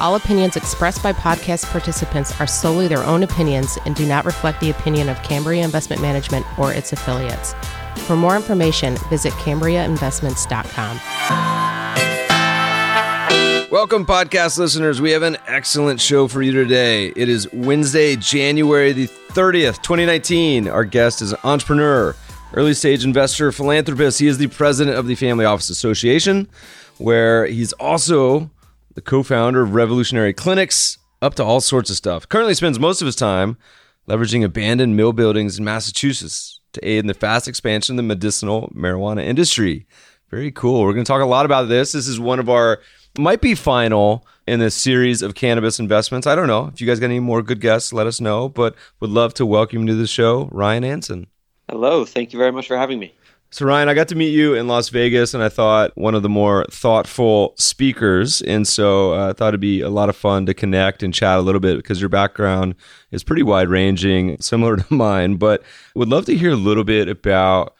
All opinions expressed by podcast participants are solely their own opinions and do not reflect the opinion of Cambria Investment Management or its affiliates. For more information, visit CambriaInvestments.com. Welcome, podcast listeners. We have an excellent show for you today. It is Wednesday, January the 30th, 2019. Our guest is an entrepreneur, early stage investor, philanthropist. He is the president of the Family Office Association, where he's also the co founder of Revolutionary Clinics, up to all sorts of stuff. Currently spends most of his time leveraging abandoned mill buildings in Massachusetts to aid in the fast expansion of the medicinal marijuana industry. Very cool. We're going to talk a lot about this. This is one of our, might be final in this series of cannabis investments. I don't know. If you guys got any more good guests, let us know. But would love to welcome you to the show, Ryan Ansin. Hello. Thank you very much for having me. So, Ryan, I got to meet you in Las Vegas, and I thought one of the more thoughtful speakers. And so uh, I thought it'd be a lot of fun to connect and chat a little bit because your background is pretty wide ranging, similar to mine. But would love to hear a little bit about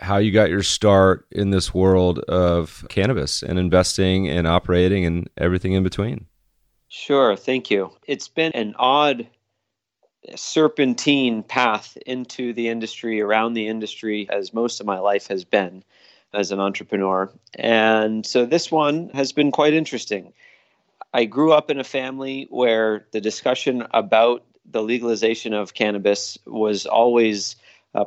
how you got your start in this world of cannabis and investing and operating and everything in between. Sure. Thank you. It's been an odd serpentine path into the industry, around the industry, as most of my life has been as an entrepreneur. And so this one has been quite interesting. I grew up in a family where the discussion about the legalization of cannabis was always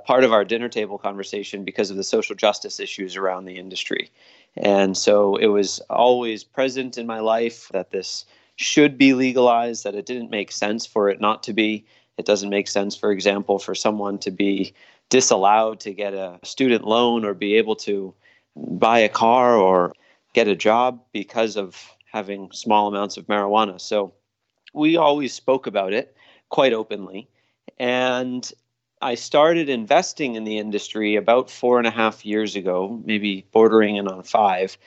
part of our dinner table conversation because of the social justice issues around the industry. And so it was always present in my life that this should be legalized, that it didn't make sense for it not to be. It doesn't make sense, for example, for someone to be disallowed to get a student loan or be able to buy a car or get a job because of having small amounts of marijuana. So we always spoke about it quite openly. And I started investing in the industry about four and a half years ago, maybe bordering in on five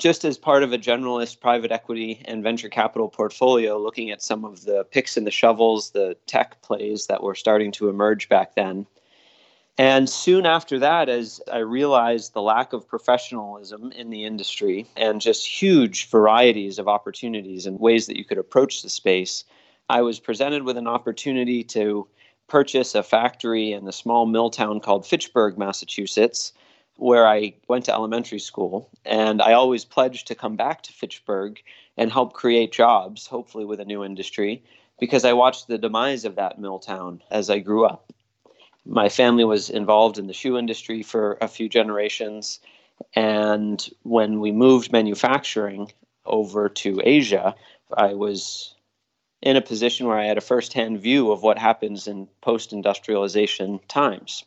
just as part of a generalist private equity and venture capital portfolio, looking at some of the picks and the shovels, the tech plays that were starting to emerge back then. And soon after that, as I realized the lack of professionalism in the industry and just huge varieties of opportunities and ways that you could approach the space, I was presented with an opportunity to purchase a factory in a small mill town called Fitchburg, Massachusetts where I went to elementary school, and I always pledged to come back to Fitchburg and help create jobs, hopefully with a new industry, because I watched the demise of that mill town as I grew up. My family was involved in the shoe industry for a few generations, and when we moved manufacturing over to Asia, I was in a position where I had a firsthand view of what happens in post industrialization times.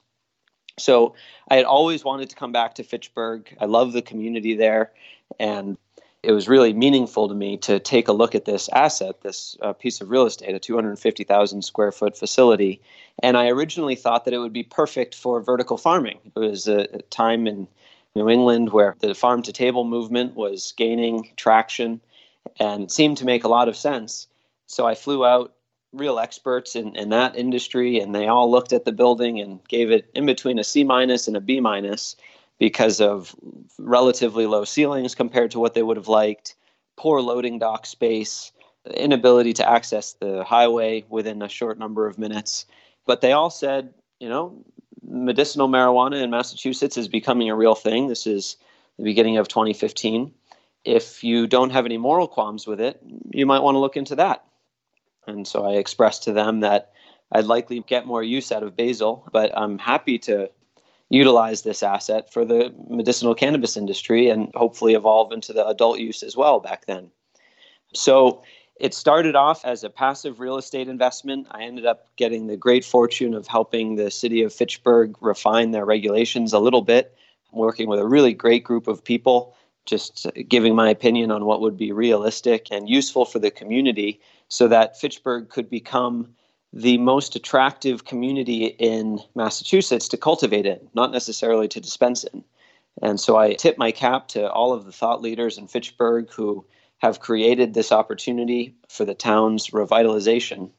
So I had always wanted to come back to Fitchburg. I love the community there. And it was really meaningful to me to take a look at this asset, this uh, piece of real estate, a 250,000 square foot facility. And I originally thought that it would be perfect for vertical farming. It was a, a time in New England where the farm to table movement was gaining traction and seemed to make a lot of sense. So I flew out real experts in, in that industry, and they all looked at the building and gave it in between a C minus and a B minus because of relatively low ceilings compared to what they would have liked, poor loading dock space, inability to access the highway within a short number of minutes. But they all said, you know, medicinal marijuana in Massachusetts is becoming a real thing. This is the beginning of 2015. If you don't have any moral qualms with it, you might want to look into that. And so I expressed to them that I'd likely get more use out of basil, but I'm happy to utilize this asset for the medicinal cannabis industry and hopefully evolve into the adult use as well back then. So it started off as a passive real estate investment. I ended up getting the great fortune of helping the city of Fitchburg refine their regulations a little bit, working with a really great group of people just giving my opinion on what would be realistic and useful for the community so that Fitchburg could become the most attractive community in Massachusetts to cultivate in, not necessarily to dispense in. And so I tip my cap to all of the thought leaders in Fitchburg who have created this opportunity for the town's revitalization.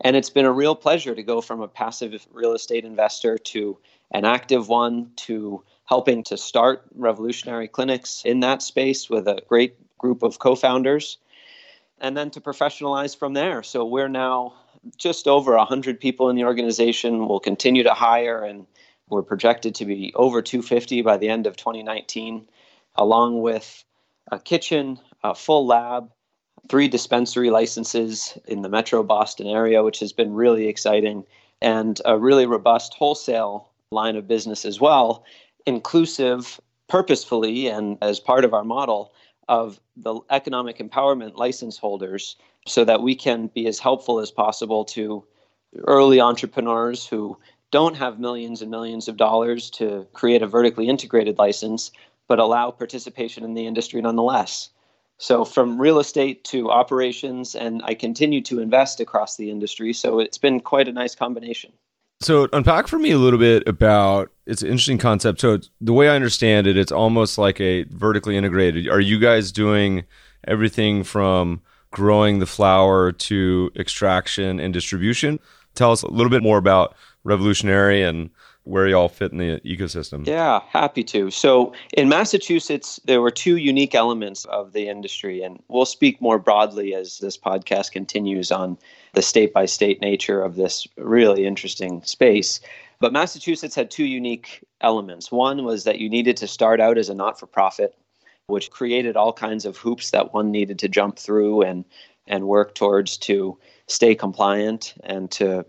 And it's been a real pleasure to go from a passive real estate investor to an active one to helping to start revolutionary clinics in that space with a great group of co founders and then to professionalize from there. So we're now just over 100 people in the organization. We'll continue to hire, and we're projected to be over 250 by the end of 2019, along with a kitchen, a full lab, three dispensary licenses in the metro Boston area, which has been really exciting, and a really robust wholesale line of business as well, inclusive purposefully and as part of our model of the economic empowerment license holders so that we can be as helpful as possible to early entrepreneurs who don't have millions and millions of dollars to create a vertically integrated license, but allow participation in the industry nonetheless. So, from real estate to operations, and I continue to invest across the industry. So, it's been quite a nice combination. So, unpack for me a little bit about it's an interesting concept. So, the way I understand it, it's almost like a vertically integrated. Are you guys doing everything from growing the flower to extraction and distribution. Tell us a little bit more about Revolutionary and where y'all fit in the ecosystem. Yeah, happy to. So in Massachusetts, there were two unique elements of the industry, and we'll speak more broadly as this podcast continues on the state by state nature of this really interesting space. But Massachusetts had two unique elements. One was that you needed to start out as a not for profit which created all kinds of hoops that one needed to jump through and and work towards to stay compliant and to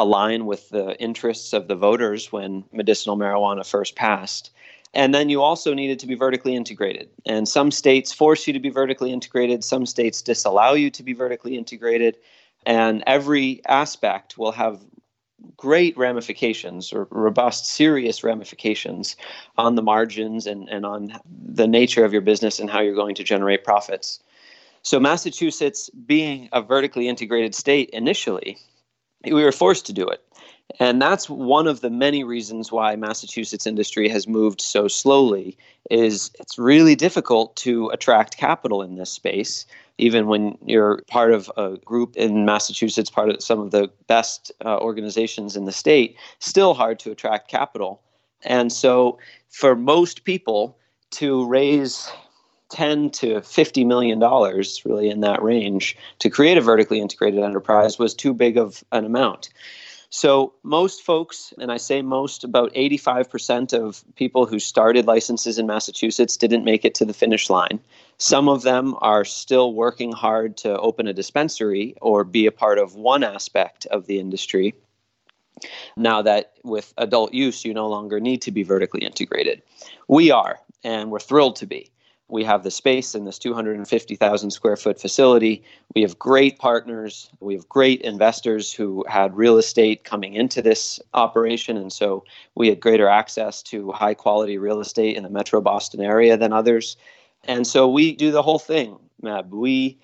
align with the interests of the voters when medicinal marijuana first passed. And then you also needed to be vertically integrated. And some states force you to be vertically integrated, some states disallow you to be vertically integrated. And every aspect will have great ramifications or robust, serious ramifications on the margins and, and on the nature of your business and how you're going to generate profits. So, Massachusetts, being a vertically integrated state initially, we were forced to do it. And that's one of the many reasons why Massachusetts industry has moved so slowly is it's really difficult to attract capital in this space even when you're part of a group in Massachusetts, part of some of the best uh, organizations in the state, still hard to attract capital. And so, for most people to raise 10 to 50 million dollars, really in that range, to create a vertically integrated enterprise was too big of an amount. So, most folks, and I say most, about 85% of people who started licenses in Massachusetts didn't make it to the finish line. Some of them are still working hard to open a dispensary or be a part of one aspect of the industry. Now that with adult use, you no longer need to be vertically integrated. We are, and we're thrilled to be we have the space in this 250,000 square foot facility. We have great partners. We have great investors who had real estate coming into this operation. And so we had greater access to high quality real estate in the metro Boston area than others. And so we do the whole thing, Meb. We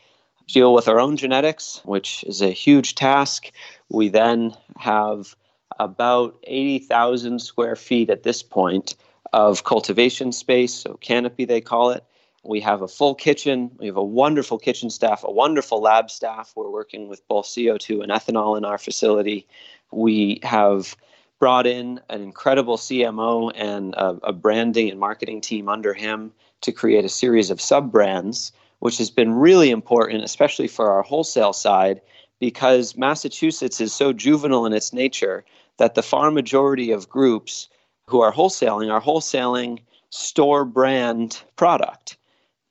deal with our own genetics, which is a huge task. We then have about 80,000 square feet at this point of cultivation space, so canopy they call it. We have a full kitchen. We have a wonderful kitchen staff, a wonderful lab staff. We're working with both CO2 and ethanol in our facility. We have brought in an incredible CMO and a, a branding and marketing team under him to create a series of sub brands, which has been really important, especially for our wholesale side, because Massachusetts is so juvenile in its nature that the far majority of groups who are wholesaling are wholesaling store brand product.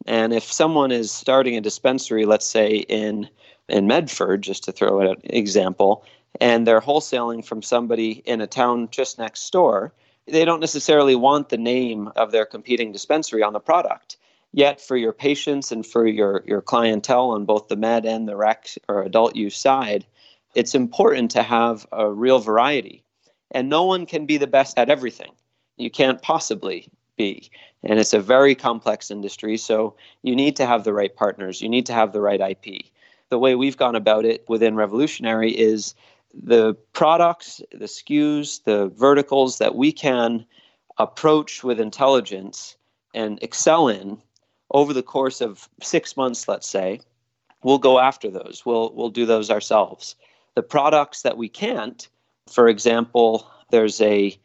And if someone is starting a dispensary, let's say in in Medford, just to throw an example, and they're wholesaling from somebody in a town just next door, they don't necessarily want the name of their competing dispensary on the product. Yet, for your patients and for your, your clientele on both the med and the rec or adult use side, it's important to have a real variety. And no one can be the best at everything. You can't possibly be. And it's a very complex industry, so you need to have the right partners, you need to have the right IP. The way we've gone about it within Revolutionary is the products, the SKUs, the verticals that we can approach with intelligence and excel in over the course of six months, let's say, we'll go after those. We'll, we'll do those ourselves. The products that we can't, for example, there's a,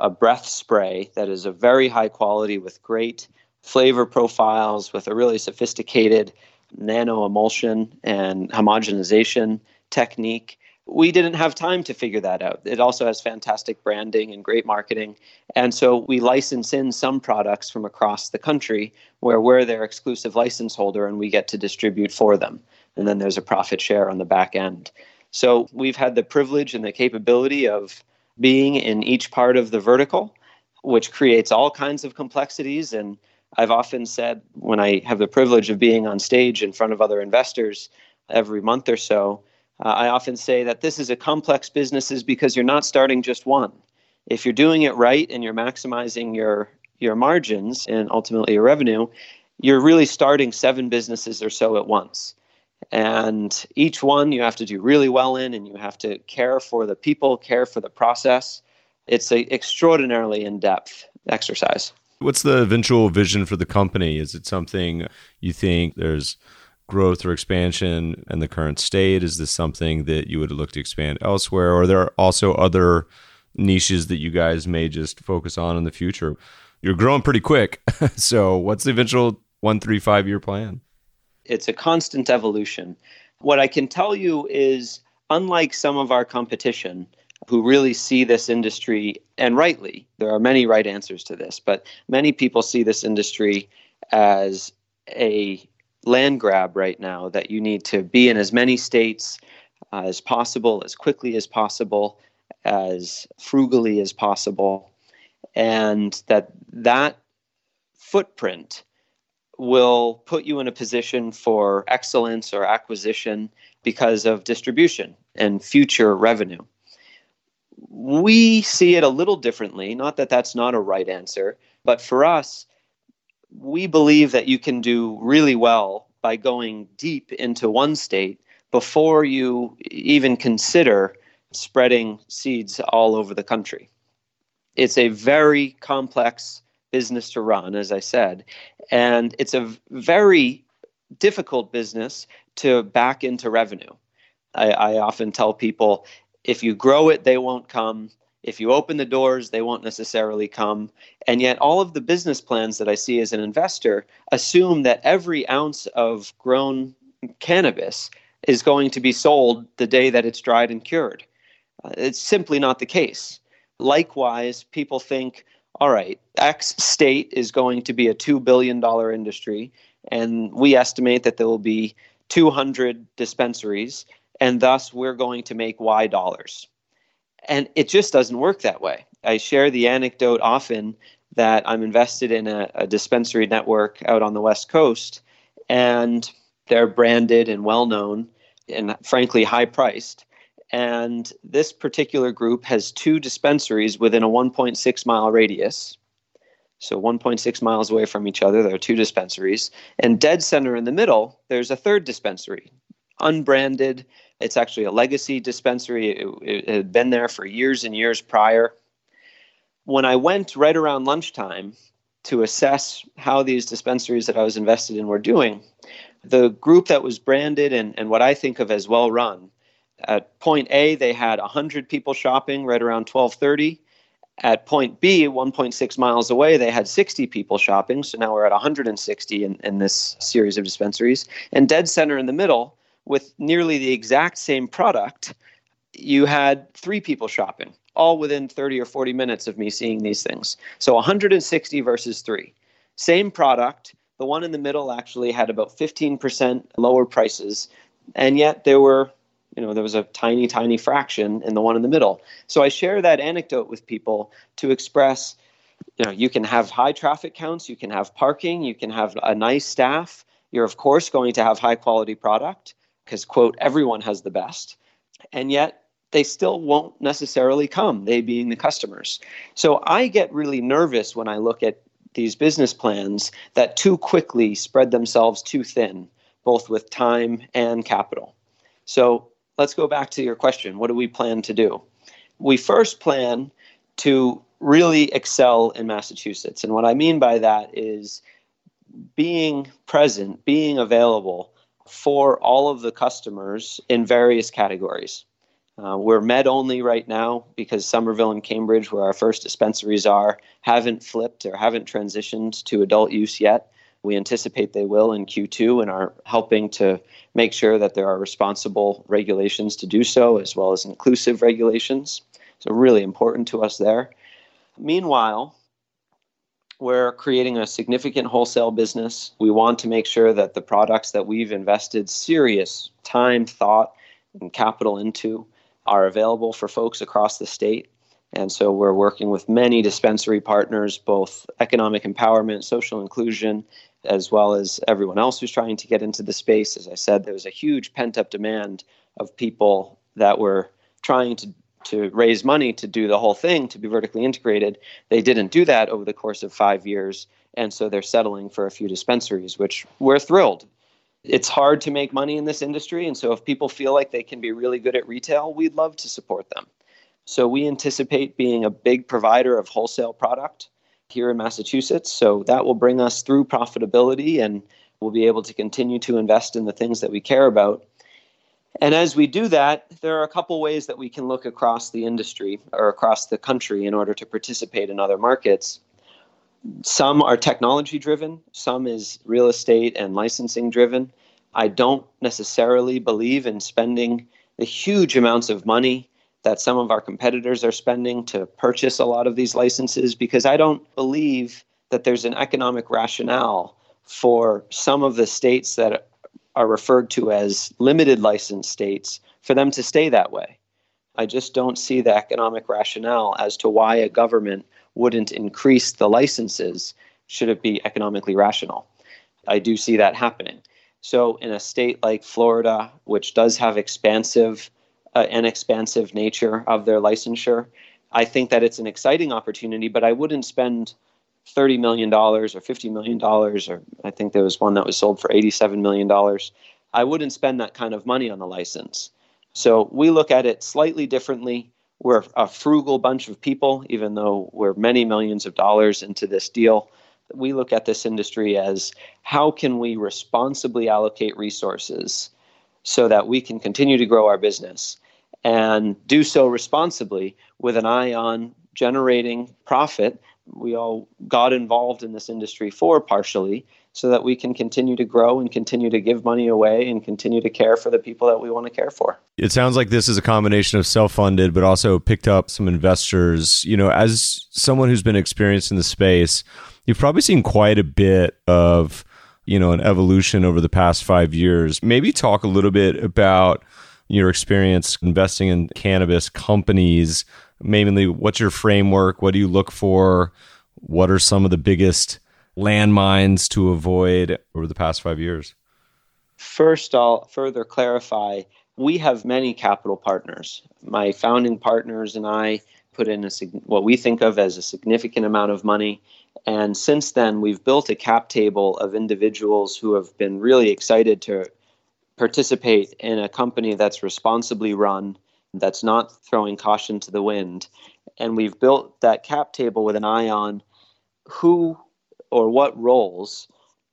a breath spray that is a very high quality with great flavor profiles, with a really sophisticated nano emulsion and homogenization technique we didn't have time to figure that out. It also has fantastic branding and great marketing. And so we license in some products from across the country where we're their exclusive license holder and we get to distribute for them. And then there's a profit share on the back end. So we've had the privilege and the capability of being in each part of the vertical, which creates all kinds of complexities. And I've often said when I have the privilege of being on stage in front of other investors every month or so, uh, I often say that this is a complex business is because you're not starting just one. If you're doing it right and you're maximizing your your margins and ultimately your revenue, you're really starting seven businesses or so at once. And each one you have to do really well in, and you have to care for the people, care for the process. It's an extraordinarily in depth exercise. What's the eventual vision for the company? Is it something you think there's growth or expansion in the current state? Is this something that you would look to expand elsewhere? Or are there also other niches that you guys may just focus on in the future? You're growing pretty quick. so, what's the eventual one, three, five year plan? It's a constant evolution. What I can tell you is, unlike some of our competition, who really see this industry, and rightly, there are many right answers to this, but many people see this industry as a land grab right now that you need to be in as many states uh, as possible, as quickly as possible, as frugally as possible, and that that footprint will put you in a position for excellence or acquisition because of distribution and future revenue. We see it a little differently, not that that's not a right answer, but for us, we believe that you can do really well by going deep into one state before you even consider spreading seeds all over the country. It's a very complex business to run, as I said, and it's a very difficult business to back into revenue. I, I often tell people if you grow it, they won't come. If you open the doors, they won't necessarily come. And yet, all of the business plans that I see as an investor assume that every ounce of grown cannabis is going to be sold the day that it's dried and cured. Uh, it's simply not the case. Likewise, people think, all right, X state is going to be a $2 billion industry, and we estimate that there will be 200 dispensaries, and thus we're going to make Y dollars. And it just doesn't work that way. I share the anecdote often that I'm invested in a, a dispensary network out on the West Coast, and they're branded and well known and frankly high priced. And this particular group has two dispensaries within a 1.6 mile radius. So 1.6 miles away from each other, there are two dispensaries. And dead center in the middle, there's a third dispensary, unbranded, it's actually a legacy dispensary. It, it, had been there for years and years prior. When I went right around lunchtime to assess how these dispensaries that I was invested in were doing, the group that was branded and, and what I think of as well run, at point A, they had 100 people shopping right around 1230. At point B, 1.6 miles away, they had 60 people shopping. So now we're at 160 in, in this series of dispensaries. And dead center in the middle, with nearly the exact same product, you had three people shopping, all within 30 or 40 minutes of me seeing these things. So 160 versus three. Same product. The one in the middle actually had about 15% lower prices, and yet there were you know there was a tiny tiny fraction in the one in the middle so i share that anecdote with people to express you know you can have high traffic counts you can have parking you can have a nice staff you're of course going to have high quality product because, quote, everyone has the best. And yet they still won't necessarily come, they being the customers. So I get really nervous when I look at these business plans that too quickly spread themselves too thin, both with time and capital. So let's go back to your question. What do we plan to do? We first plan to really excel in Massachusetts. And what I mean by that is being present, being available for all of the customers in various categories. Uh, we're med only right now because Somerville and Cambridge, where our first dispensaries are, haven't flipped or haven't transitioned to adult use yet. We anticipate they will in Q2 and are helping to make sure that there are responsible regulations to do so, as well as inclusive regulations. So, really important to us there. Meanwhile, we're creating a significant wholesale business. We want to make sure that the products that we've invested serious time, thought, and capital into are available for folks across the state. And so we're working with many dispensary partners, both economic empowerment, social inclusion, as well as everyone else who's trying to get into the space. As I said, there was a huge pent up demand of people that were trying to to raise money to do the whole thing to be vertically integrated. They didn't do that over the course of five years, and so they're settling for a few dispensaries, which we're thrilled. It's hard to make money in this industry, and so if people feel like they can be really good at retail, we'd love to support them. So we anticipate being a big provider of wholesale product here in Massachusetts. So that will bring us through profitability and we'll be able to continue to invest in the things that we care about and as we do that, there are a couple ways that we can look across the industry or across the country in order to participate in other markets. Some are technology driven, some is real estate and licensing driven. I don't necessarily believe in spending the huge amounts of money that some of our competitors are spending to purchase a lot of these licenses because I don't believe that there's an economic rationale for some of the states that are referred to as limited license states for them to stay that way. I just don't see the economic rationale as to why a government wouldn't increase the licenses should it be economically rational. I do see that happening. So, in a state like Florida, which does have expansive uh, an expansive nature of their licensure, I think that it's an exciting opportunity, but I wouldn't spend $30 million or $50 million, or I think there was one that was sold for $87 million. I wouldn't spend that kind of money on the license. So we look at it slightly differently. We're a frugal bunch of people, even though we're many millions of dollars into this deal. We look at this industry as how can we responsibly allocate resources so that we can continue to grow our business and do so responsibly with an eye on generating profit we all got involved in this industry for partially so that we can continue to grow and continue to give money away and continue to care for the people that we want to care for. It sounds like this is a combination of self-funded but also picked up some investors. You know, as someone who's been experienced in the space, you've probably seen quite a bit of, you know, an evolution over the past 5 years. Maybe talk a little bit about your experience investing in cannabis companies mainly what's your framework? What do you look for? What are some of the biggest landmines to avoid over the past five years? First, I'll further clarify we have many capital partners. My founding partners and I put in a, what we think of as a significant amount of money. And since then, we've built a cap table of individuals who have been really excited to participate in a company that's responsibly run that's not throwing caution to the wind. And we've built that cap table with an eye on who or what roles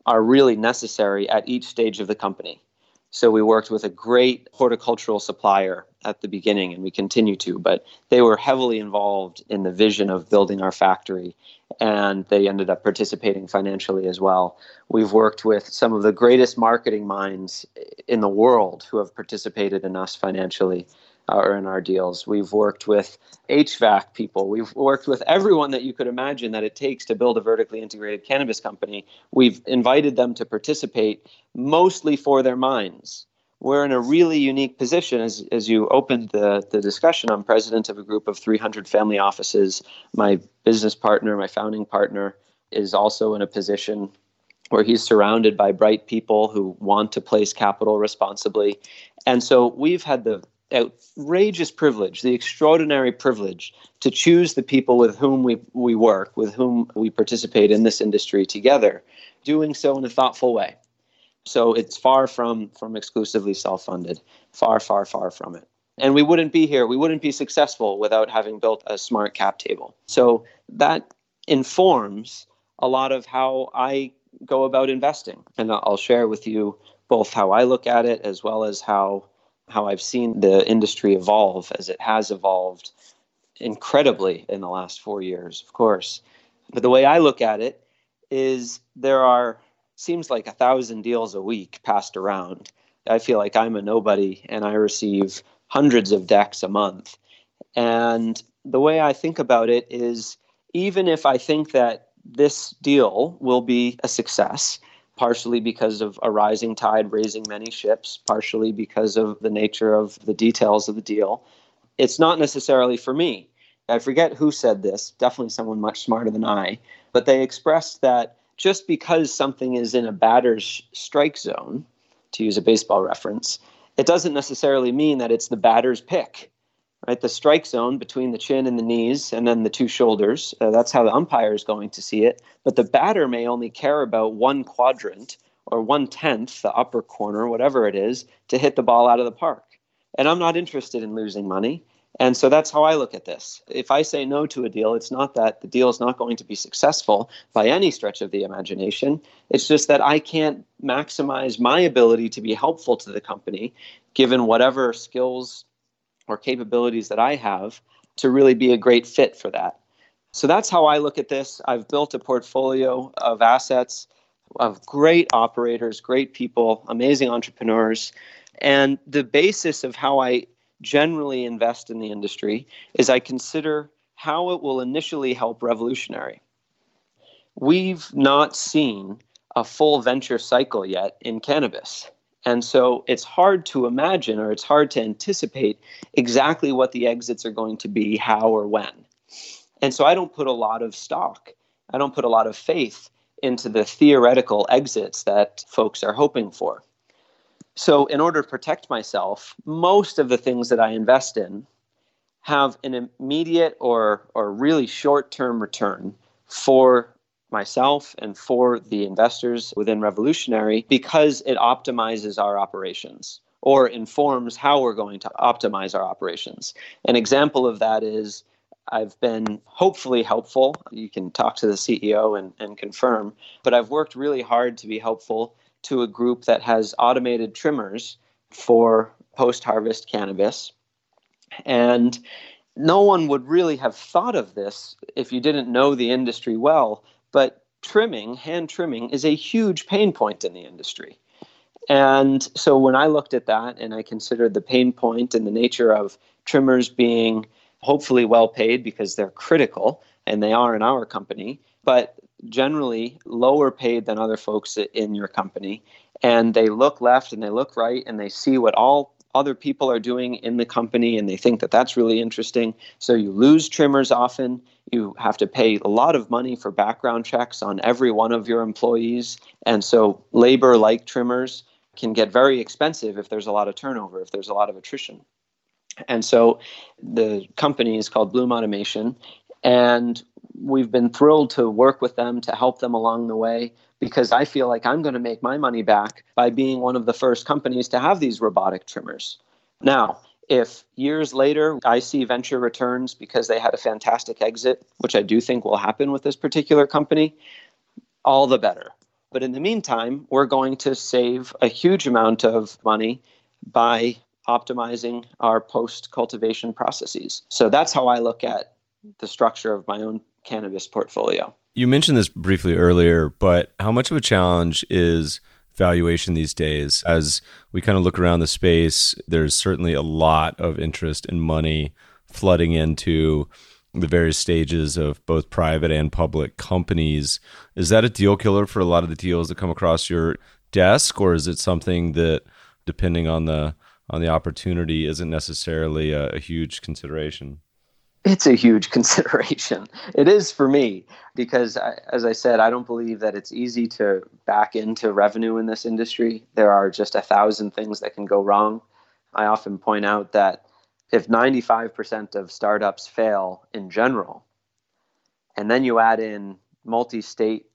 are really necessary at each stage of the company. So we worked with a great horticultural supplier at the beginning, and we continue to, but they were heavily involved in the vision of building our factory, and they ended up participating financially as well. We've worked with some of the greatest marketing minds in the world who have participated in us financially Uh, or in our deals. We've worked with HVAC people. We've worked with everyone that you could imagine that it takes to build a vertically integrated cannabis company. We've invited them to participate mostly for their minds. We're in a really unique position as, as you opened the, the discussion. I'm president of a group of 300 family offices. My business partner, my founding partner, is also in a position where he's surrounded by bright people who want to place capital responsibly. And so we've had the outrageous privilege, the extraordinary privilege to choose the people with whom we, we work, with whom we participate in this industry together, doing so in a thoughtful way. So it's far from, from exclusively self funded, far, far, far from it. And we wouldn't be here, we wouldn't be successful without having built a smart cap table. So that informs a lot of how I go about investing. And I'll share with you both how I look at it as well as how how I've seen the industry evolve as it has evolved incredibly in the last 4 years, of course. But the way I look at it is there are seems like a thousand deals a week passed around. I feel like I'm a nobody and I receive hundreds of decks a month. And the way I think about it is even if I think that this deal will be a success, partially because of a rising tide raising many ships, partially because of the nature of the details of the deal. It's not necessarily for me. I forget who said this, definitely someone much smarter than I, but they expressed that just because something is in a batter's strike zone, to use a baseball reference, it doesn't necessarily mean that it's the batter's pick. Right, the strike zone between the chin and the knees, and then the two shoulders. Uh, that's how the umpire is going to see it. But the batter may only care about one quadrant or one tenth, the upper corner, whatever it is, to hit the ball out of the park. And I'm not interested in losing money. And so that's how I look at this. If I say no to a deal, it's not that the deal is not going to be successful by any stretch of the imagination. It's just that I can't maximize my ability to be helpful to the company, given whatever skills or capabilities that I have to really be a great fit for that. So that's how I look at this. I've built a portfolio of assets of great operators, great people, amazing entrepreneurs. And the basis of how I generally invest in the industry is I consider how it will initially help revolutionary. We've not seen a full venture cycle yet in cannabis. And so it's hard to imagine or it's hard to anticipate exactly what the exits are going to be, how or when. And so I don't put a lot of stock, I don't put a lot of faith into the theoretical exits that folks are hoping for. So, in order to protect myself, most of the things that I invest in have an immediate or, or really short term return for myself and for the investors within Revolutionary because it optimizes our operations or informs how we're going to optimize our operations. An example of that is I've been hopefully helpful. You can talk to the CEO and, and confirm, but I've worked really hard to be helpful to a group that has automated trimmers for post harvest cannabis. And no one would really have thought of this if you didn't know the industry well but trimming, hand trimming, is a huge pain point in the industry. And so when I looked at that and I considered the pain point and the nature of trimmers being hopefully well paid because they're critical, and they are in our company, but generally lower paid than other folks in your company. And they look left and they look right and they see what all other people are doing in the company and they think that that's really interesting. So you lose trimmers often. You have to pay a lot of money for background checks on every one of your employees. And so labor like trimmers can get very expensive if there's a lot of turnover, if there's a lot of attrition. And so the company is called Bloom Automation. And we've been thrilled to work with them to help them along the way because I feel like I'm going to make my money back by being one of the first companies to have these robotic trimmers. Now, if years later I see venture returns because they had a fantastic exit, which I do think will happen with this particular company, all the better. But in the meantime, we're going to save a huge amount of money by optimizing our post cultivation processes. So that's how I look at the structure of my own cannabis portfolio. You mentioned this briefly earlier, but how much of a challenge is valuation these days? As we kind of look around the space, there's certainly a lot of interest and money flooding into the various stages of both private and public companies. Is that a deal killer for a lot of the deals that come across your desk, or is it something that, depending on the on the opportunity, isn't necessarily a, a huge consideration? It's a huge consideration. It is for me because, as I said, I don't believe that it's easy to back into revenue in this industry. There are just a thousand things that can go wrong. I often point out that if 95% of startups fail in general, and then you add in multi state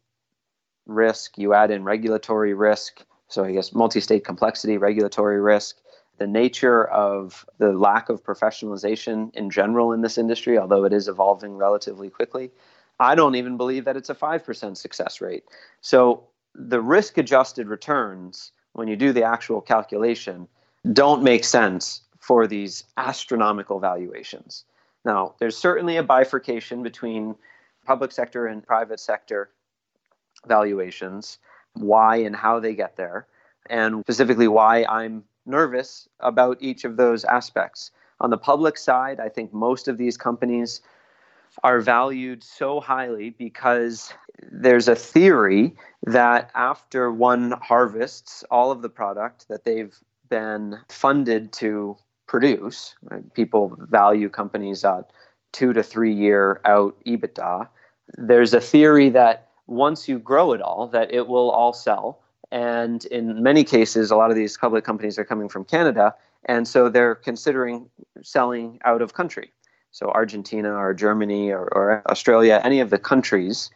risk, you add in regulatory risk, so I guess multi state complexity, regulatory risk, the nature of the lack of professionalization in general in this industry, although it is evolving relatively quickly, I don't even believe that it's a 5% success rate. So the risk adjusted returns, when you do the actual calculation, don't make sense for these astronomical valuations. Now, there's certainly a bifurcation between public sector and private sector valuations, why and how they get there, and specifically why I'm nervous about each of those aspects. On the public side, I think most of these companies are valued so highly because there's a theory that after one harvests all of the product that they've been funded to produce, right? people value companies at two to three year out EBITDA. There's a theory that once you grow it all, that it will all sell and in many cases, a lot of these public companies are coming from Canada. And so they're considering selling out of country. So Argentina or Germany or, or Australia, any of the countries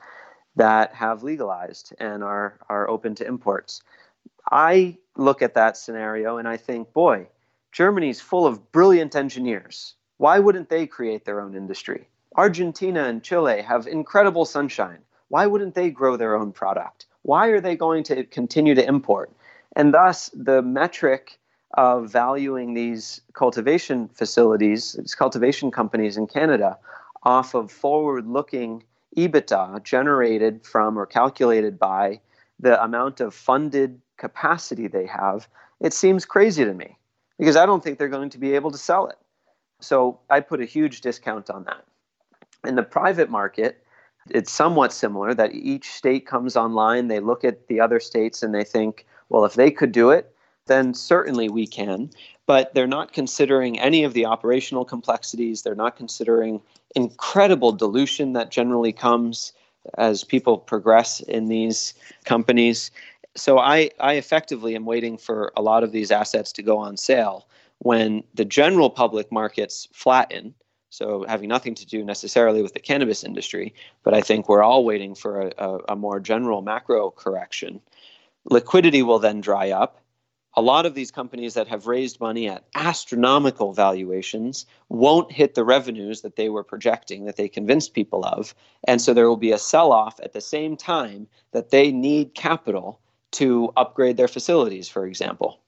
that have legalized and are, are open to imports. I look at that scenario and I think, boy, Germany's full of brilliant engineers. Why wouldn't they create their own industry? Argentina and Chile have incredible sunshine. Why wouldn't they grow their own product? Why are they going to continue to import? And thus, the metric of valuing these cultivation facilities, these cultivation companies in Canada, off of forward looking EBITDA generated from or calculated by the amount of funded capacity they have, it seems crazy to me because I don't think they're going to be able to sell it. So I put a huge discount on that. In the private market, it's somewhat similar that each state comes online, they look at the other states and they think, well, if they could do it, then certainly we can. But they're not considering any of the operational complexities. They're not considering incredible dilution that generally comes as people progress in these companies. So I, I effectively am waiting for a lot of these assets to go on sale when the general public markets flatten so having nothing to do necessarily with the cannabis industry, but I think we're all waiting for a, a, a more general macro correction. Liquidity will then dry up. A lot of these companies that have raised money at astronomical valuations won't hit the revenues that they were projecting, that they convinced people of. And so there will be a sell off at the same time that they need capital to upgrade their facilities, for example.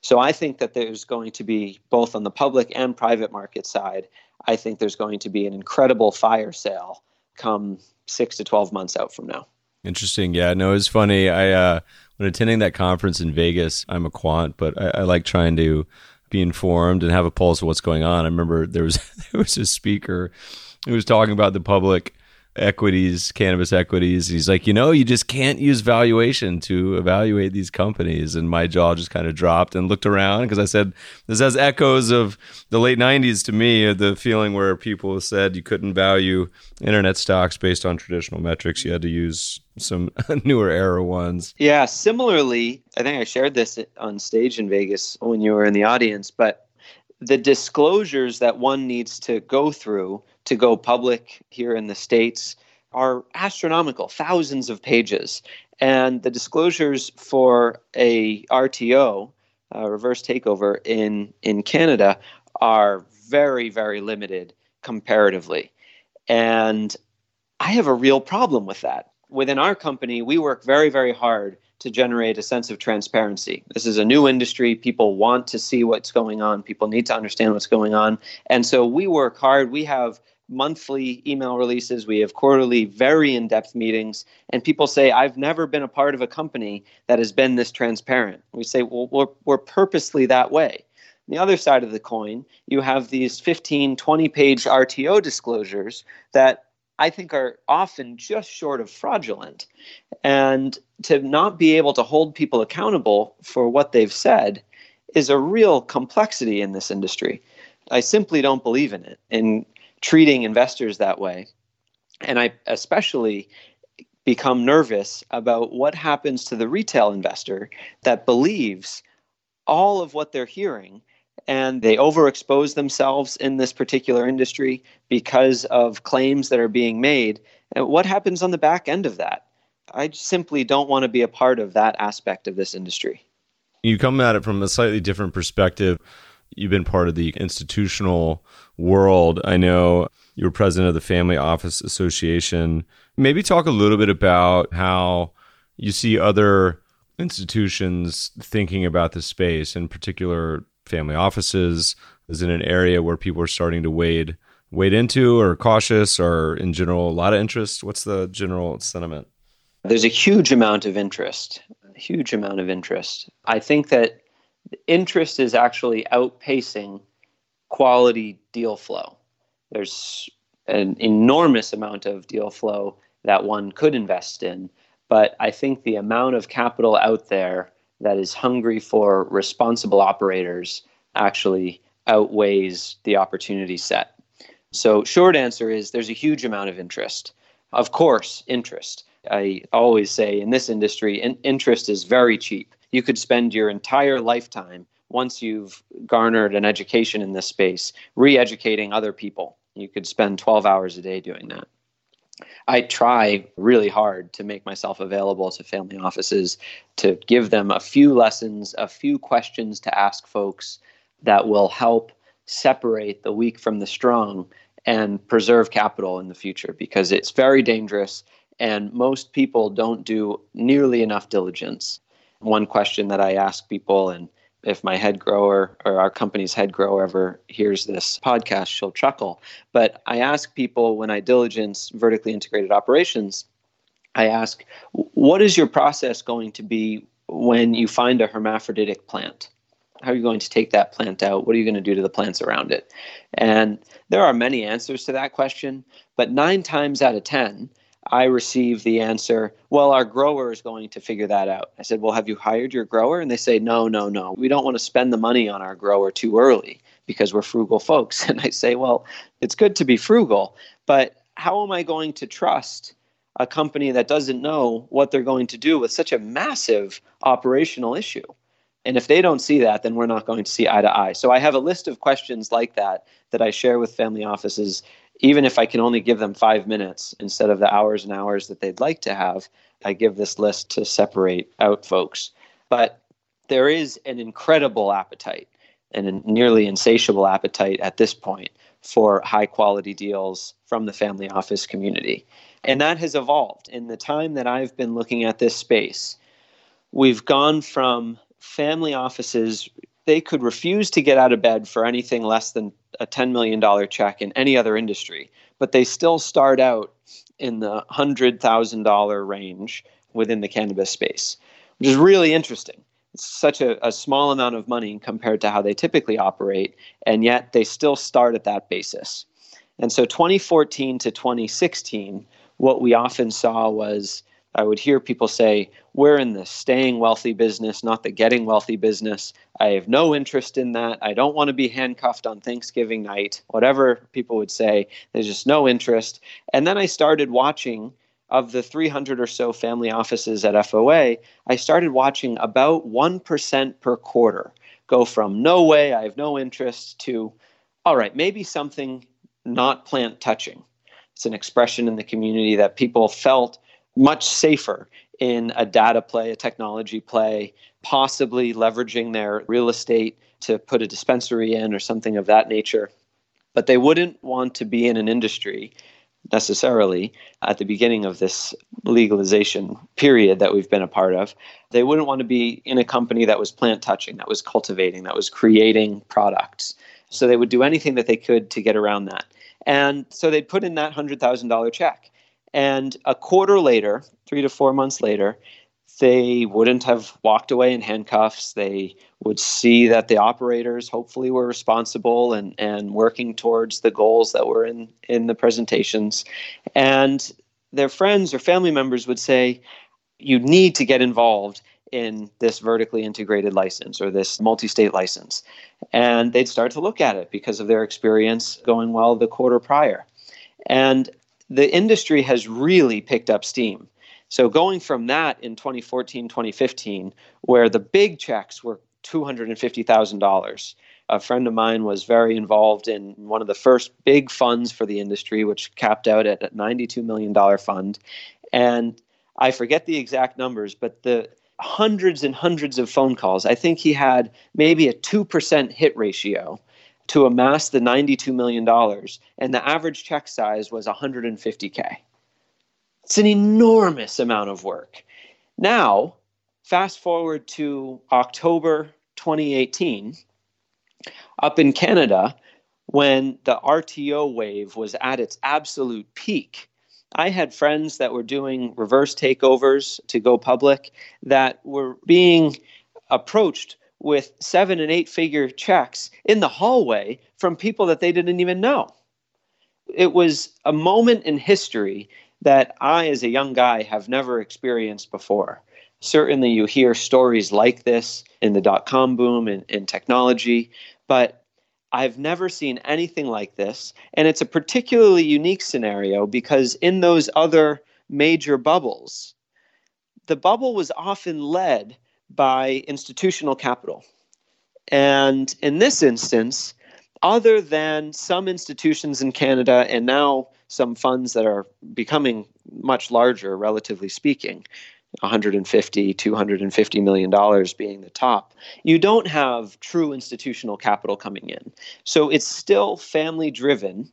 So I think that there's going to be, both on the public and private market side, I think there's going to be an incredible fire sale come six to 12 months out from now. Interesting. Yeah, no, it's funny. I, uh, when attending that conference in Vegas, I'm a quant, but I, I like trying to be informed and have a pulse of what's going on. I remember there was, there was a speaker who was talking about the public equities, cannabis equities. He's like, you know, you just can't use valuation to evaluate these companies. And my jaw just kind of dropped and looked around because I said, this has echoes of the late 90s to me, the feeling where people said you couldn't value internet stocks based on traditional metrics. You had to use some newer era ones. Yeah, similarly, I think I shared this on stage in Vegas when you were in the audience, but the disclosures that one needs to go through to go public here in the States are astronomical, thousands of pages. And the disclosures for a RTO, a reverse takeover in, in Canada, are very, very limited comparatively. And I have a real problem with that. Within our company, we work very, very hard to generate a sense of transparency. This is a new industry. People want to see what's going on. People need to understand what's going on. And so we work hard. We have monthly email releases, we have quarterly, very in depth meetings. And people say, I've never been a part of a company that has been this transparent. We say, well, we're, we're purposely that way. On the other side of the coin, you have these 15, 20 page RTO disclosures that I think are often just short of fraudulent. And to not be able to hold people accountable for what they've said is a real complexity in this industry. I simply don't believe in it, in treating investors that way. And I especially become nervous about what happens to the retail investor that believes all of what they're hearing and they overexpose themselves in this particular industry because of claims that are being made. And what happens on the back end of that? I simply don't want to be a part of that aspect of this industry. You come at it from a slightly different perspective. You've been part of the institutional world. I know you were president of the Family Office Association. Maybe talk a little bit about how you see other institutions thinking about the space, in particular family offices. Is it an area where people are starting to wade wade into or cautious or in general a lot of interest? What's the general sentiment? There's a huge amount of interest, a huge amount of interest. I think that interest is actually outpacing quality deal flow. There's an enormous amount of deal flow that one could invest in, but I think the amount of capital out there that is hungry for responsible operators actually outweighs the opportunity set. So, short answer is there's a huge amount of interest. Of course, interest. I always say in this industry, in- interest is very cheap. You could spend your entire lifetime, once you've garnered an education in this space, re educating other people. You could spend 12 hours a day doing that. I try really hard to make myself available to family offices to give them a few lessons, a few questions to ask folks that will help separate the weak from the strong and preserve capital in the future because it's very dangerous and most people don't do nearly enough diligence. One question that I ask people, and if my head grower or our company's head grower ever hears this podcast, she'll chuckle. But I ask people when I diligence vertically integrated operations, I ask, what is your process going to be when you find a hermaphroditic plant? How are you going to take that plant out? What are you going to do to the plants around it? And there are many answers to that question, but nine times out of 10, I receive the answer, well, our grower is going to figure that out. I said, well, have you hired your grower? And they say, no, no, no. We don't want to spend the money on our grower too early because we're frugal folks. And I say, well, it's good to be frugal, but how am I going to trust a company that doesn't know what they're going to do with such a massive operational issue? And if they don't see that, then we're not going to see eye to eye. So I have a list of questions like that that I share with family offices even if I can only give them five minutes instead of the hours and hours that they'd like to have, I give this list to separate out folks. But there is an incredible appetite and a nearly insatiable appetite at this point for high quality deals from the family office community. And that has evolved. In the time that I've been looking at this space, we've gone from family offices they could refuse to get out of bed for anything less than a $10 million check in any other industry, but they still start out in the $100,000 range within the cannabis space, which is really interesting. It's such a, a small amount of money compared to how they typically operate, and yet they still start at that basis. And so 2014 to 2016, what we often saw was I would hear people say, We're in the staying wealthy business, not the getting wealthy business. I have no interest in that. I don't want to be handcuffed on Thanksgiving night. Whatever people would say, there's just no interest. And then I started watching of the 300 or so family offices at FOA, I started watching about 1% per quarter go from no way, I have no interest to, all right, maybe something not plant touching. It's an expression in the community that people felt much safer in a data play, a technology play, possibly leveraging their real estate to put a dispensary in or something of that nature. But they wouldn't want to be in an industry necessarily at the beginning of this legalization period that we've been a part of. They wouldn't want to be in a company that was plant touching, that was cultivating, that was creating products. So they would do anything that they could to get around that. And so they'd put in that $100,000 check. And a quarter later, three to four months later, they wouldn't have walked away in handcuffs. They would see that the operators hopefully were responsible and, and working towards the goals that were in, in the presentations. And their friends or family members would say, You need to get involved in this vertically integrated license or this multi state license. And they'd start to look at it because of their experience going well the quarter prior. And the industry has really picked up steam. So going from that in 2014, 2015, where the big checks were $250,000, A friend of mine was very involved in one of the first big funds for the industry, which capped out at a $92 million fund. And I forget the exact numbers, but the hundreds and hundreds of phone calls. I think he had maybe a 2% hit ratio to amass the $92 million, and the average check size was 150K. It's an enormous amount of work. Now, fast forward to October 2018, up in Canada, when the RTO wave was at its absolute peak, I had friends that were doing reverse takeovers to go public that were being approached with seven and eight figure checks in the hallway from people that they didn't even know. It was a moment in history that I, as a young guy, have never experienced before. Certainly, you hear stories like this in the dot com boom and in technology, but I've never seen anything like this. And it's a particularly unique scenario because in those other major bubbles, the bubble was often led by institutional capital. And in this instance, other than some institutions in Canada and now some funds that are becoming much larger, relatively speaking, 150 250 million dollars being the top you don't have true institutional capital coming in so it's still family driven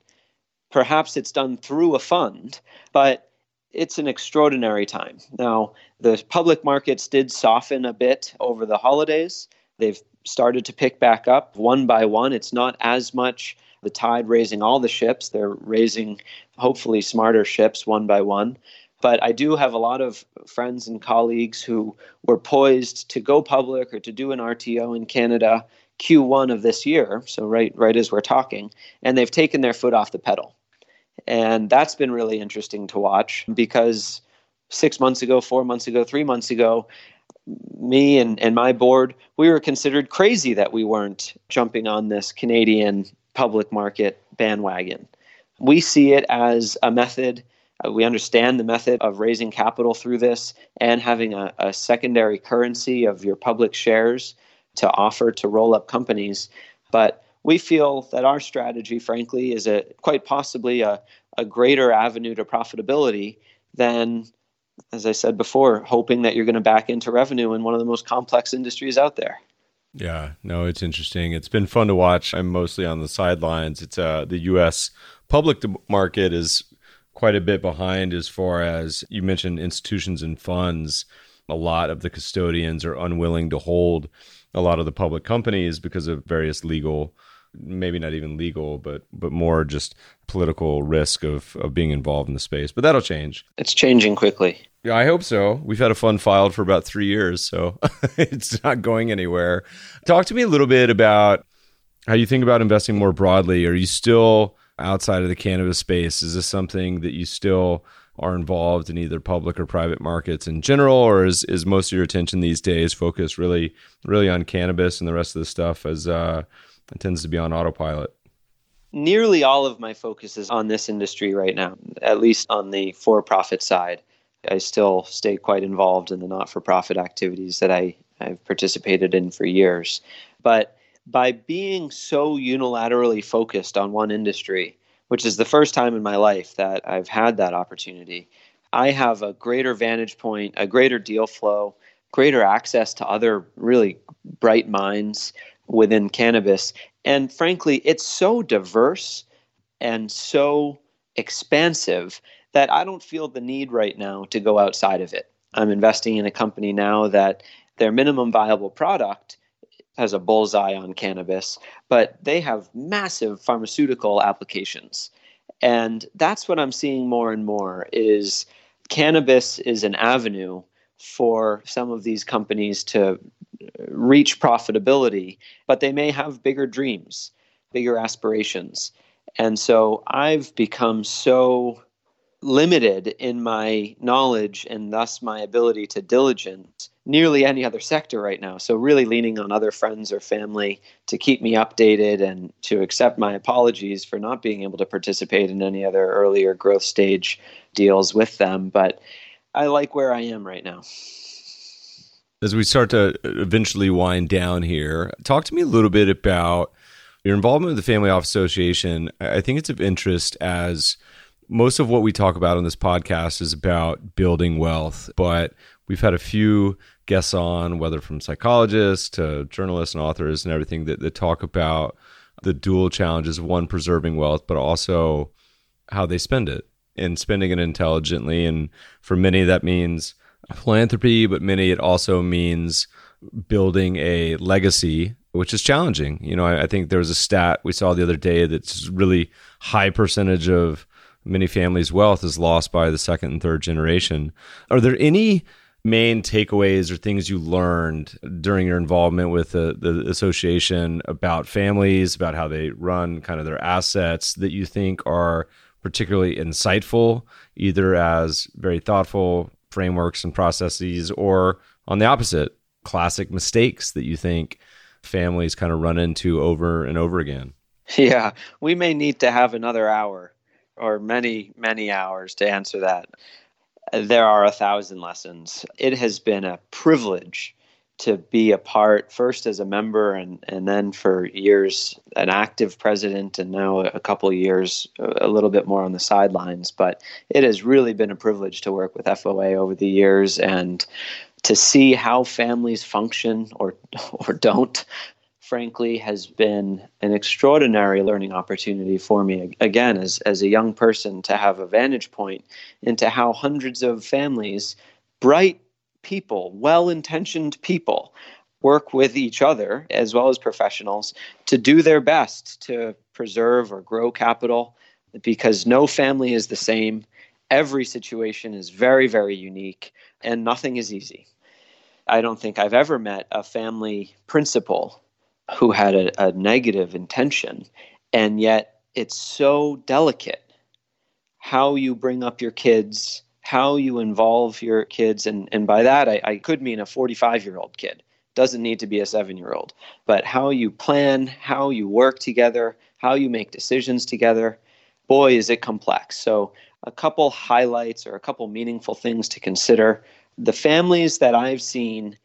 perhaps it's done through a fund but it's an extraordinary time. Now the public markets did soften a bit over the holidays. They've started to pick back up one by one. It's not as much the tide raising all the ships. They're raising hopefully smarter ships one by one. But I do have a lot of friends and colleagues who were poised to go public or to do an RTO in Canada Q1 of this year, so right right as we're talking, and they've taken their foot off the pedal. And that's been really interesting to watch because 6 months ago, 4 months ago, 3 months ago, me and, and my board, we were considered crazy that we weren't jumping on this Canadian public market bandwagon. We see it as a method uh, we understand the method of raising capital through this and having a, a secondary currency of your public shares to offer to roll up companies. But we feel that our strategy, frankly, is a quite possibly a, a greater avenue to profitability than, as I said before, hoping that you're going to back into revenue in one of the most complex industries out there. Yeah, no, it's interesting. It's been fun to watch. I'm mostly on the sidelines. It's uh, the U.S. public market is quite a bit behind as far as you mentioned institutions and funds. A lot of the custodians are unwilling to hold a lot of the public companies because of various legal maybe not even legal but but more just political risk of of being involved in the space but that'll change. It's changing quickly. Yeah i hope so. We've had a fund filed for about three years so it's not going anywhere. Talk to me a little bit about how you think about investing more broadly. Are you still outside of the cannabis space. Is this something that you still are involved in either public or private markets in general, or is, is most of your attention these days focused really really on cannabis and the rest of the stuff as uh, it tends to be on autopilot? Nearly all of my focus is on this industry right now, at least on the for-profit side. I still stay quite involved in the not-for-profit activities that I, I've participated in for years. But by being so unilaterally focused on one industry, which is the first time in my life that I've had that opportunity, I have a greater vantage point, a greater deal flow, greater access to other really bright minds within cannabis. And frankly, it's so diverse and so expansive that I don't feel the need right now to go outside of it. I'm investing in a company now that their minimum viable product has a bullseye on cannabis, but they have massive pharmaceutical applications. And that's what I'm seeing more and more is cannabis is an avenue for some of these companies to reach profitability, but they may have bigger dreams, bigger aspirations. And so I've become so limited in my knowledge and thus my ability to diligence nearly any other sector right now. So, really leaning on other friends or family to keep me updated and to accept my apologies for not being able to participate in any other earlier growth stage deals with them. But I like where I am right now. As we start to uh, eventually wind down here, talk to me a little bit about Your involvement with the Family Office Association, I think it's of interest as most of what we talk about on this podcast is about building wealth, but we've had a few guests on, whether from psychologists to journalists and authors and everything, that, that talk about the dual challenges of one preserving wealth, but also how they spend it and spending it intelligently. And for many, that means philanthropy, but many it also means building a legacy, which is challenging. You know, I, I think there was a stat we saw the other day that's really high percentage of many families' wealth is lost by the second and third generation. Are there any main takeaways or things you learned during your involvement with the, the association about families, about how they run kind of their assets that you think are particularly insightful, either as very thoughtful frameworks and processes, or on the opposite, classic mistakes that you think families kind of run into over and over again? Yeah, we may need to have another hour or many, many hours to answer that. There are a thousand lessons. It has been a privilege to be a part first as a member and, and then for years an active president and now a couple years a little bit more on the sidelines. But it has really been a privilege to work with FOA over the years and to see how families function or or don't frankly has been an extraordinary learning opportunity for me again as as a young person to have a vantage point into how hundreds of families bright people well-intentioned people work with each other as well as professionals to do their best to preserve or grow capital because no family is the same. Every situation is very very unique and nothing is easy. I don't think I've ever met a family principal who had a, a negative intention, and yet it's so delicate how you bring up your kids, how you involve your kids, and, and by that I, I could mean a 45 year old kid. Doesn't need to be a seven year old, but how you plan, how you work together, how you make decisions together. Boy, is it complex. So, a couple highlights or a couple meaningful things to consider. The families that I've seen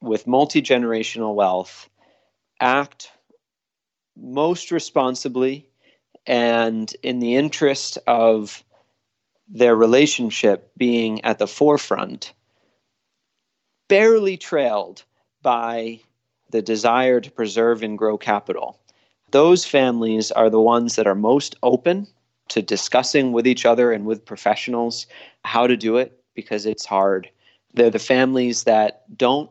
with multi generational wealth act most responsibly and in the interest of their relationship being at the forefront, barely trailed by the desire to preserve and grow capital. Those families are the ones that are most open to discussing with each other and with professionals how to do it because it's hard. They're the families that don't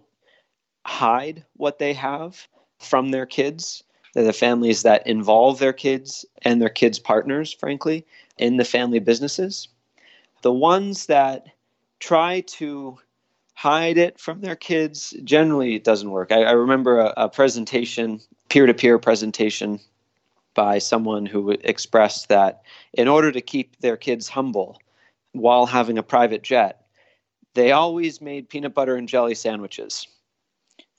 hide what they have from their kids. They're the families that involve their kids and their kids' partners, frankly, in the family businesses. The ones that try to hide it from their kids generally it doesn't work. I, I remember a, a presentation, peer to peer presentation by someone who expressed that in order to keep their kids humble while having a private jet, they always made peanut butter and jelly sandwiches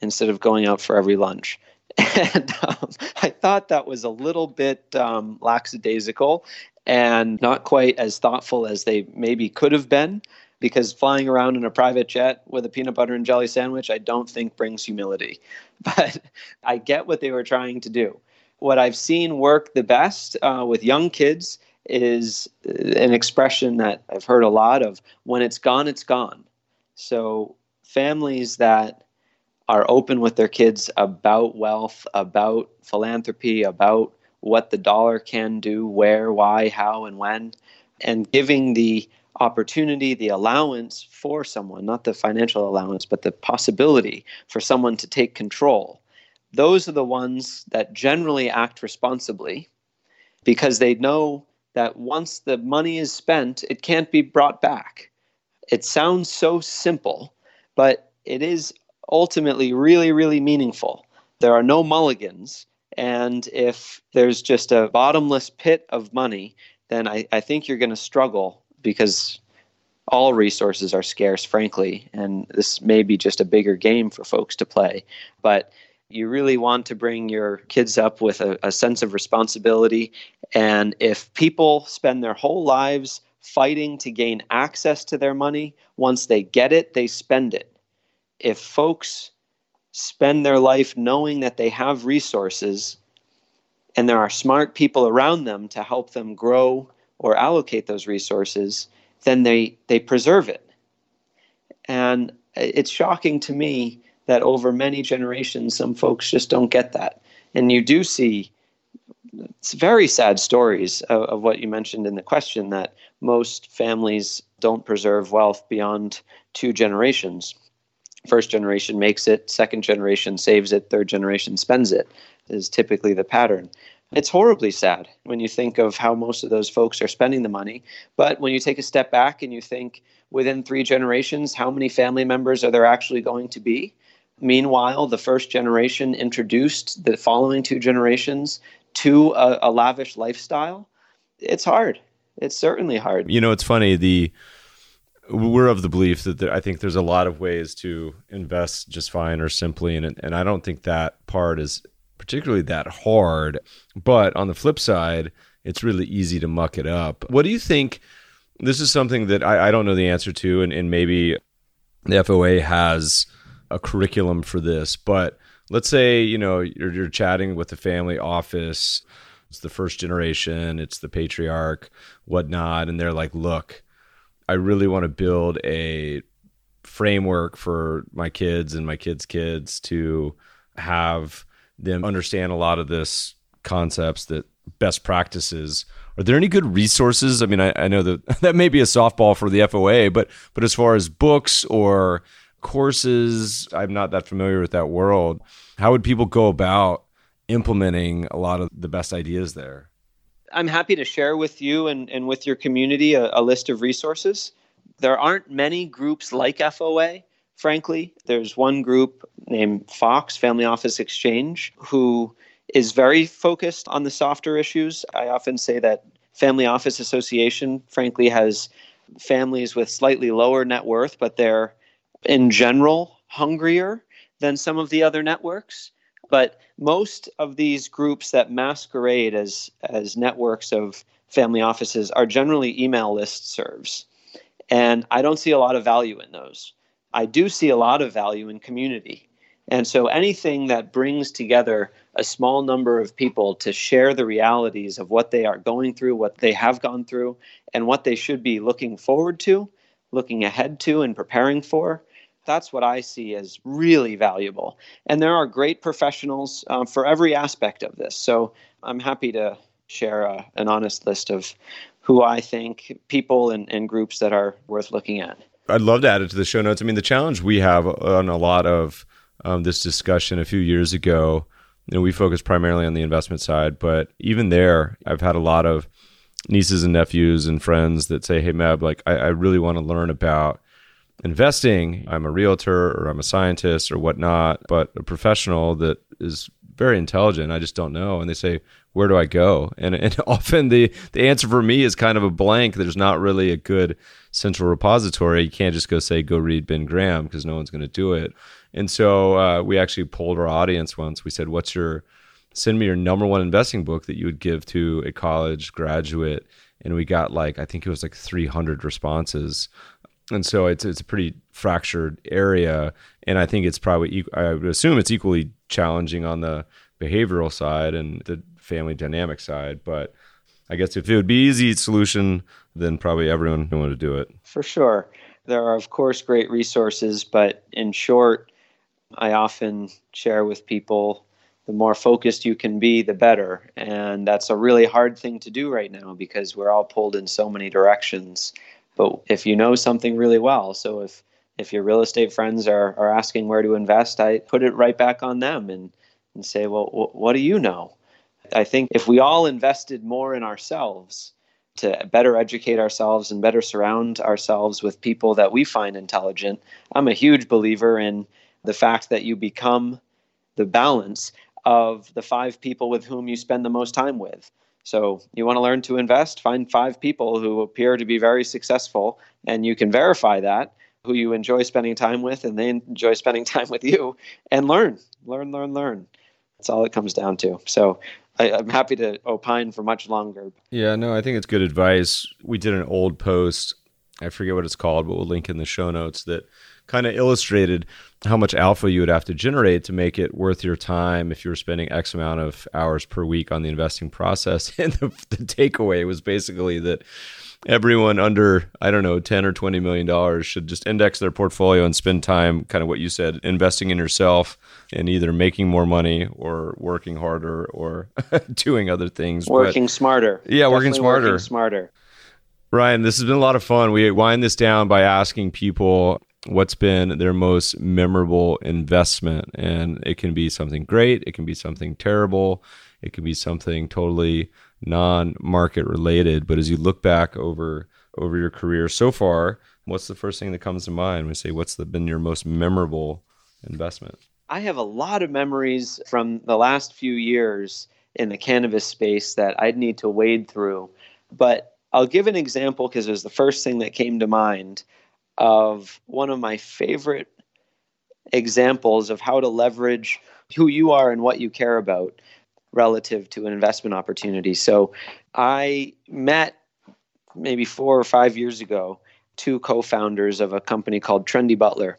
instead of going out for every lunch. And um, I thought that was a little bit um, lackadaisical and not quite as thoughtful as they maybe could have been. Because flying around in a private jet with a peanut butter and jelly sandwich, I don't think brings humility. But I get what they were trying to do. What I've seen work the best uh, with young kids is an expression that I've heard a lot of when it's gone, it's gone. So families that are open with their kids about wealth, about philanthropy, about what the dollar can do, where, why, how, and when, and giving the opportunity, the allowance for someone, not the financial allowance, but the possibility for someone to take control. Those are the ones that generally act responsibly because they know that once the money is spent, it can't be brought back. It sounds so simple, but it is ultimately really, really meaningful. There are no mulligans. And if there's just a bottomless pit of money, then I, I think you're going to struggle because all resources are scarce, frankly. And this may be just a bigger game for folks to play. But you really want to bring your kids up with a, a sense of responsibility. And if people spend their whole lives fighting to gain access to their money, once they get it, they spend it if folks spend their life knowing that they have resources, and there are smart people around them to help them grow or allocate those resources, then they, they preserve it. And it's shocking to me that over many generations, some folks just don't get that. And you do see it's very sad stories of, of, what you mentioned in the question that most families don't preserve wealth beyond two generations. First generation makes it, second generation saves it, third generation spends it, is typically the pattern. It's horribly sad when you think of how most of those folks are spending the money. But when you take a step back and you think within three generations, how many family members are there actually going to be? Meanwhile, the first generation introduced the following two generations to a, a lavish lifestyle. It's hard. It's certainly hard. You know, it's funny. The we're of the belief that there, I think there's a lot of ways to invest just fine or simply, and and I don't think that part is particularly that hard. But on the flip side, it's really easy to muck it up. What do you think? This is something that I, I don't know the answer to, and, and maybe the FOA has a curriculum for this, but let's say you know you're, you're chatting with the family office it's the first generation it's the patriarch whatnot and they're like look i really want to build a framework for my kids and my kids kids to have them understand a lot of this concepts that best practices are there any good resources i mean i, I know that that may be a softball for the foa but but as far as books or courses. I'm not that familiar with that world. How would people go about implementing a lot of the best ideas there? I'm happy to share with you and, and with your community a, a list of resources. There aren't many groups like FOA, frankly. There's one group named Fox, Family Office Exchange, who is very focused on the softer issues. I often say that Family Office Association, frankly, has families with slightly lower net worth, but they're in general hungrier than some of the other networks. But most of these groups that masquerade as, as networks of family offices are generally email list serves. And I don't see a lot of value in those. I do see a lot of value in community. And so anything that brings together a small number of people to share the realities of what they are going through, what they have gone through, and what they should be looking forward to, looking ahead to, and preparing for, that's what I see as really valuable. And there are great professionals um, for every aspect of this. So I'm happy to share a, an honest list of who I think people and, and groups that are worth looking at. I'd love to add it to the show notes. I mean, the challenge we have on a lot of um, this discussion a few years ago, know, we focused primarily on the investment side, but even there, I've had a lot of nieces and nephews and friends that say, "Hey, Meb, like I, I really want to learn about investing. I'm a realtor or I'm a scientist or whatnot, but a professional that is very intelligent. I just don't know. And they say, where do I go? And, and often the, the answer for me is kind of a blank. There's not really a good central repository. You can't just go say, go read Ben Graham because no one's going to do it. And so uh, we actually polled our audience once. We said, what's your, send me your number one investing book that you would give to a college graduate. And we got like, I think it was like 300 responses and so it's it's a pretty fractured area, and I think it's probably I would assume it's equally challenging on the behavioral side and the family dynamic side. But I guess if it would be easy solution, then probably everyone would want to do it. For sure, there are of course great resources, but in short, I often share with people the more focused you can be, the better. And that's a really hard thing to do right now because we're all pulled in so many directions. But if you know something really well, so if if your real estate friends are, are asking where to invest, I put it right back on them and, and say, well, what do you know? I think if we all invested more in ourselves to better educate ourselves and better surround ourselves with people that we find intelligent, I'm a huge believer in the fact that you become the balance of the five people with whom you spend the most time with. So you want to learn to invest? Find five people who appear to be very successful, and you can verify that, who you enjoy spending time with, and they enjoy spending time with you, and learn, learn, learn, learn. That's all it comes down to. So I, am happy to opine for much longer. Yeah, no, I think it's good advice. We did an old post. I forget what it's called, but we'll link in the show notes that kind of illustrated how much alpha you would have to generate to make it worth your time if you were spending X amount of hours per week on the investing process. And the, the takeaway was basically that everyone under I don't know ten or twenty million dollars should just index their portfolio and spend time, kind of what you said, investing in yourself and either making more money or working harder or doing other things. Working but, smarter. Yeah, Definitely working smarter. Working smarter. Ryan, this has been a lot of fun. We wind this down by asking people what's been their most memorable investment. And it can be something great, it can be something terrible, it can be something totally non-market related. But as you look back over over your career so far, what's the first thing that comes to mind when you say what's the, been your most memorable investment? I have a lot of memories from the last few years in the cannabis space that I'd need to wade through. But I'll give an example because it was the first thing that came to mind of one of my favorite examples of how to leverage who you are and what you care about relative to an investment opportunity. So I met maybe four or five years ago two co founders of a company called Trendy Butler,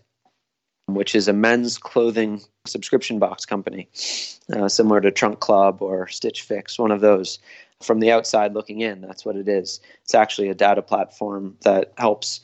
which is a men's clothing subscription box company, uh, similar to Trunk Club or Stitch Fix, one of those. From the outside looking in, that's what it is. It's actually a data platform that helps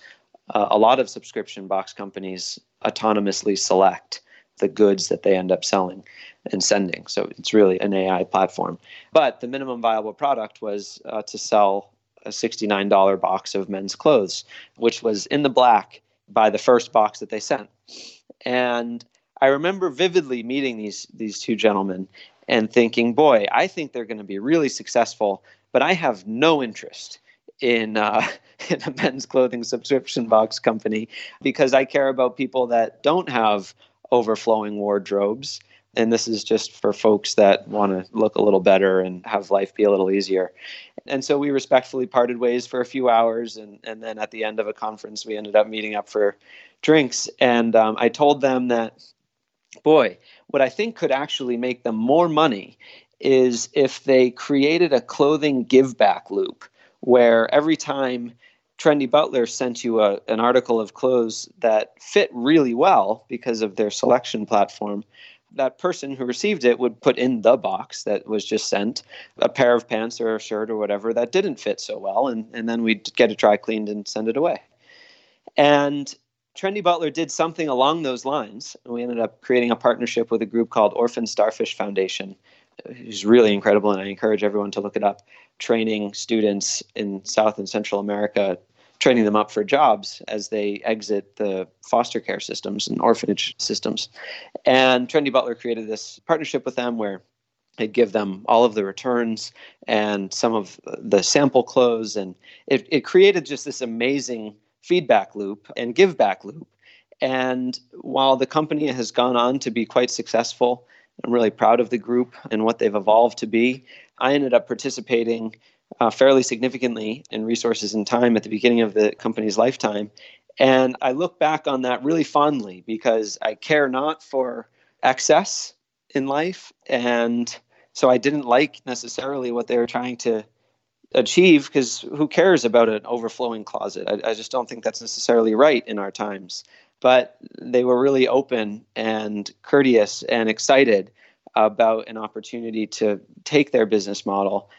uh, a lot of subscription box companies autonomously select the goods that they end up selling and sending. So it's really an AI platform. But the minimum viable product was uh, to sell a $69 box of men's clothes, which was in the black by the first box that they sent. And I remember vividly meeting these these two gentlemen and thinking, boy, I think they're going to be really successful, but I have no interest in uh, in a men's clothing subscription box company because I care about people that don't have overflowing wardrobes. And this is just for folks that want to look a little better and have life be a little easier. And so we respectfully parted ways for a few hours. And, and then at the end of a conference, we ended up meeting up for drinks. And um, I told them that, boy, what I think could actually make them more money is if they created a clothing give back loop where every time Trendy Butler sent you a, an article of clothes that fit really well because of their selection platform, that person who received it would put in the box that was just sent a pair of pants or a shirt or whatever that didn't fit so well, and, and then we'd get it dry cleaned and send it away. And Trendy Butler did something along those lines. And we ended up creating a partnership with a group called Orphan Starfish Foundation, who's really incredible, and I encourage everyone to look it up training students in South and Central America, training them up for jobs as they exit the foster care systems and orphanage systems. And Trendy Butler created this partnership with them where they'd give them all of the returns and some of the sample clothes. And it, it created just this amazing feedback loop and give back loop. And while the company has gone on to be quite successful, I'm really proud of the group and what they've evolved to be. I ended up participating uh, fairly significantly in resources and time at the beginning of the company's lifetime. And I look back on that really fondly because I care not for excess in life. And so I didn't like necessarily what they were trying to achieve because who cares about an overflowing closet? I, I just don't think that's necessarily right in our times but they were really open and courteous and excited about an opportunity to take their business model,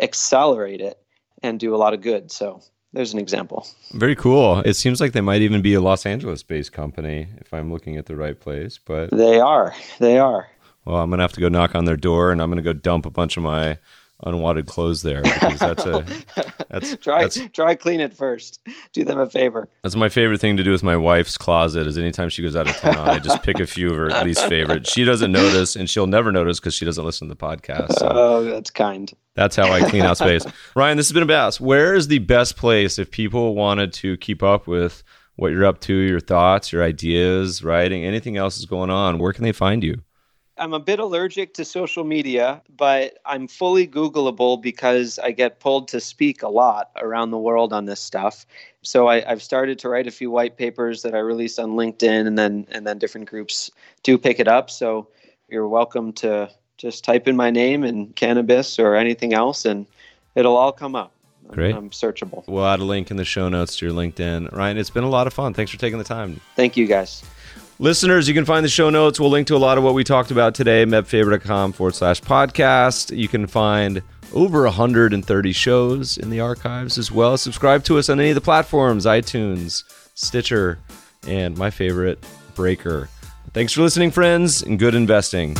accelerate it, and do a lot of good. So there's an example. Very cool. It seems like they might even be a Los Angeles based company if I'm looking at the right place, but they are. They are. Well, I'm going to have to go knock on their door and I'm going to go dump a bunch of my unwanted clothes there because that's a that's try that's, try clean it first. Do them a favor. That's my favorite thing to do with my wife's closet. Is anytime she goes out of town, I just pick a few of her least favorite. She doesn't notice, and she'll never notice because she doesn't listen to the podcast. So oh, that's kind. That's how I clean out space. Ryan, this has been a blast. Where is the best place if people wanted to keep up with what you're up to, your thoughts, your ideas, writing, anything else is going on? Where can they find you? I'm a bit allergic to social media, but I'm fully Googleable because I get pulled to speak a lot around the world on this stuff. So I, have started to write a few white papers that I release on LinkedIn, and then and then different groups do pick it up. So you're welcome to just type in my name and cannabis or anything else, and it'll all come up. Great. I'm searchable. We'll add a link in the show notes to your LinkedIn. Ryan, it's been a lot of fun. Thanks for taking the time. Thank you, guys. Listeners, you can find the show notes. We'll link to a lot of what we talked about today, mebfaber.com forward slash podcast. You can find over 130 shows in the archives as well. Subscribe to us on any of the platforms iTunes, Stitcher, and my favorite, Breaker. Thanks for listening, friends, and good investing.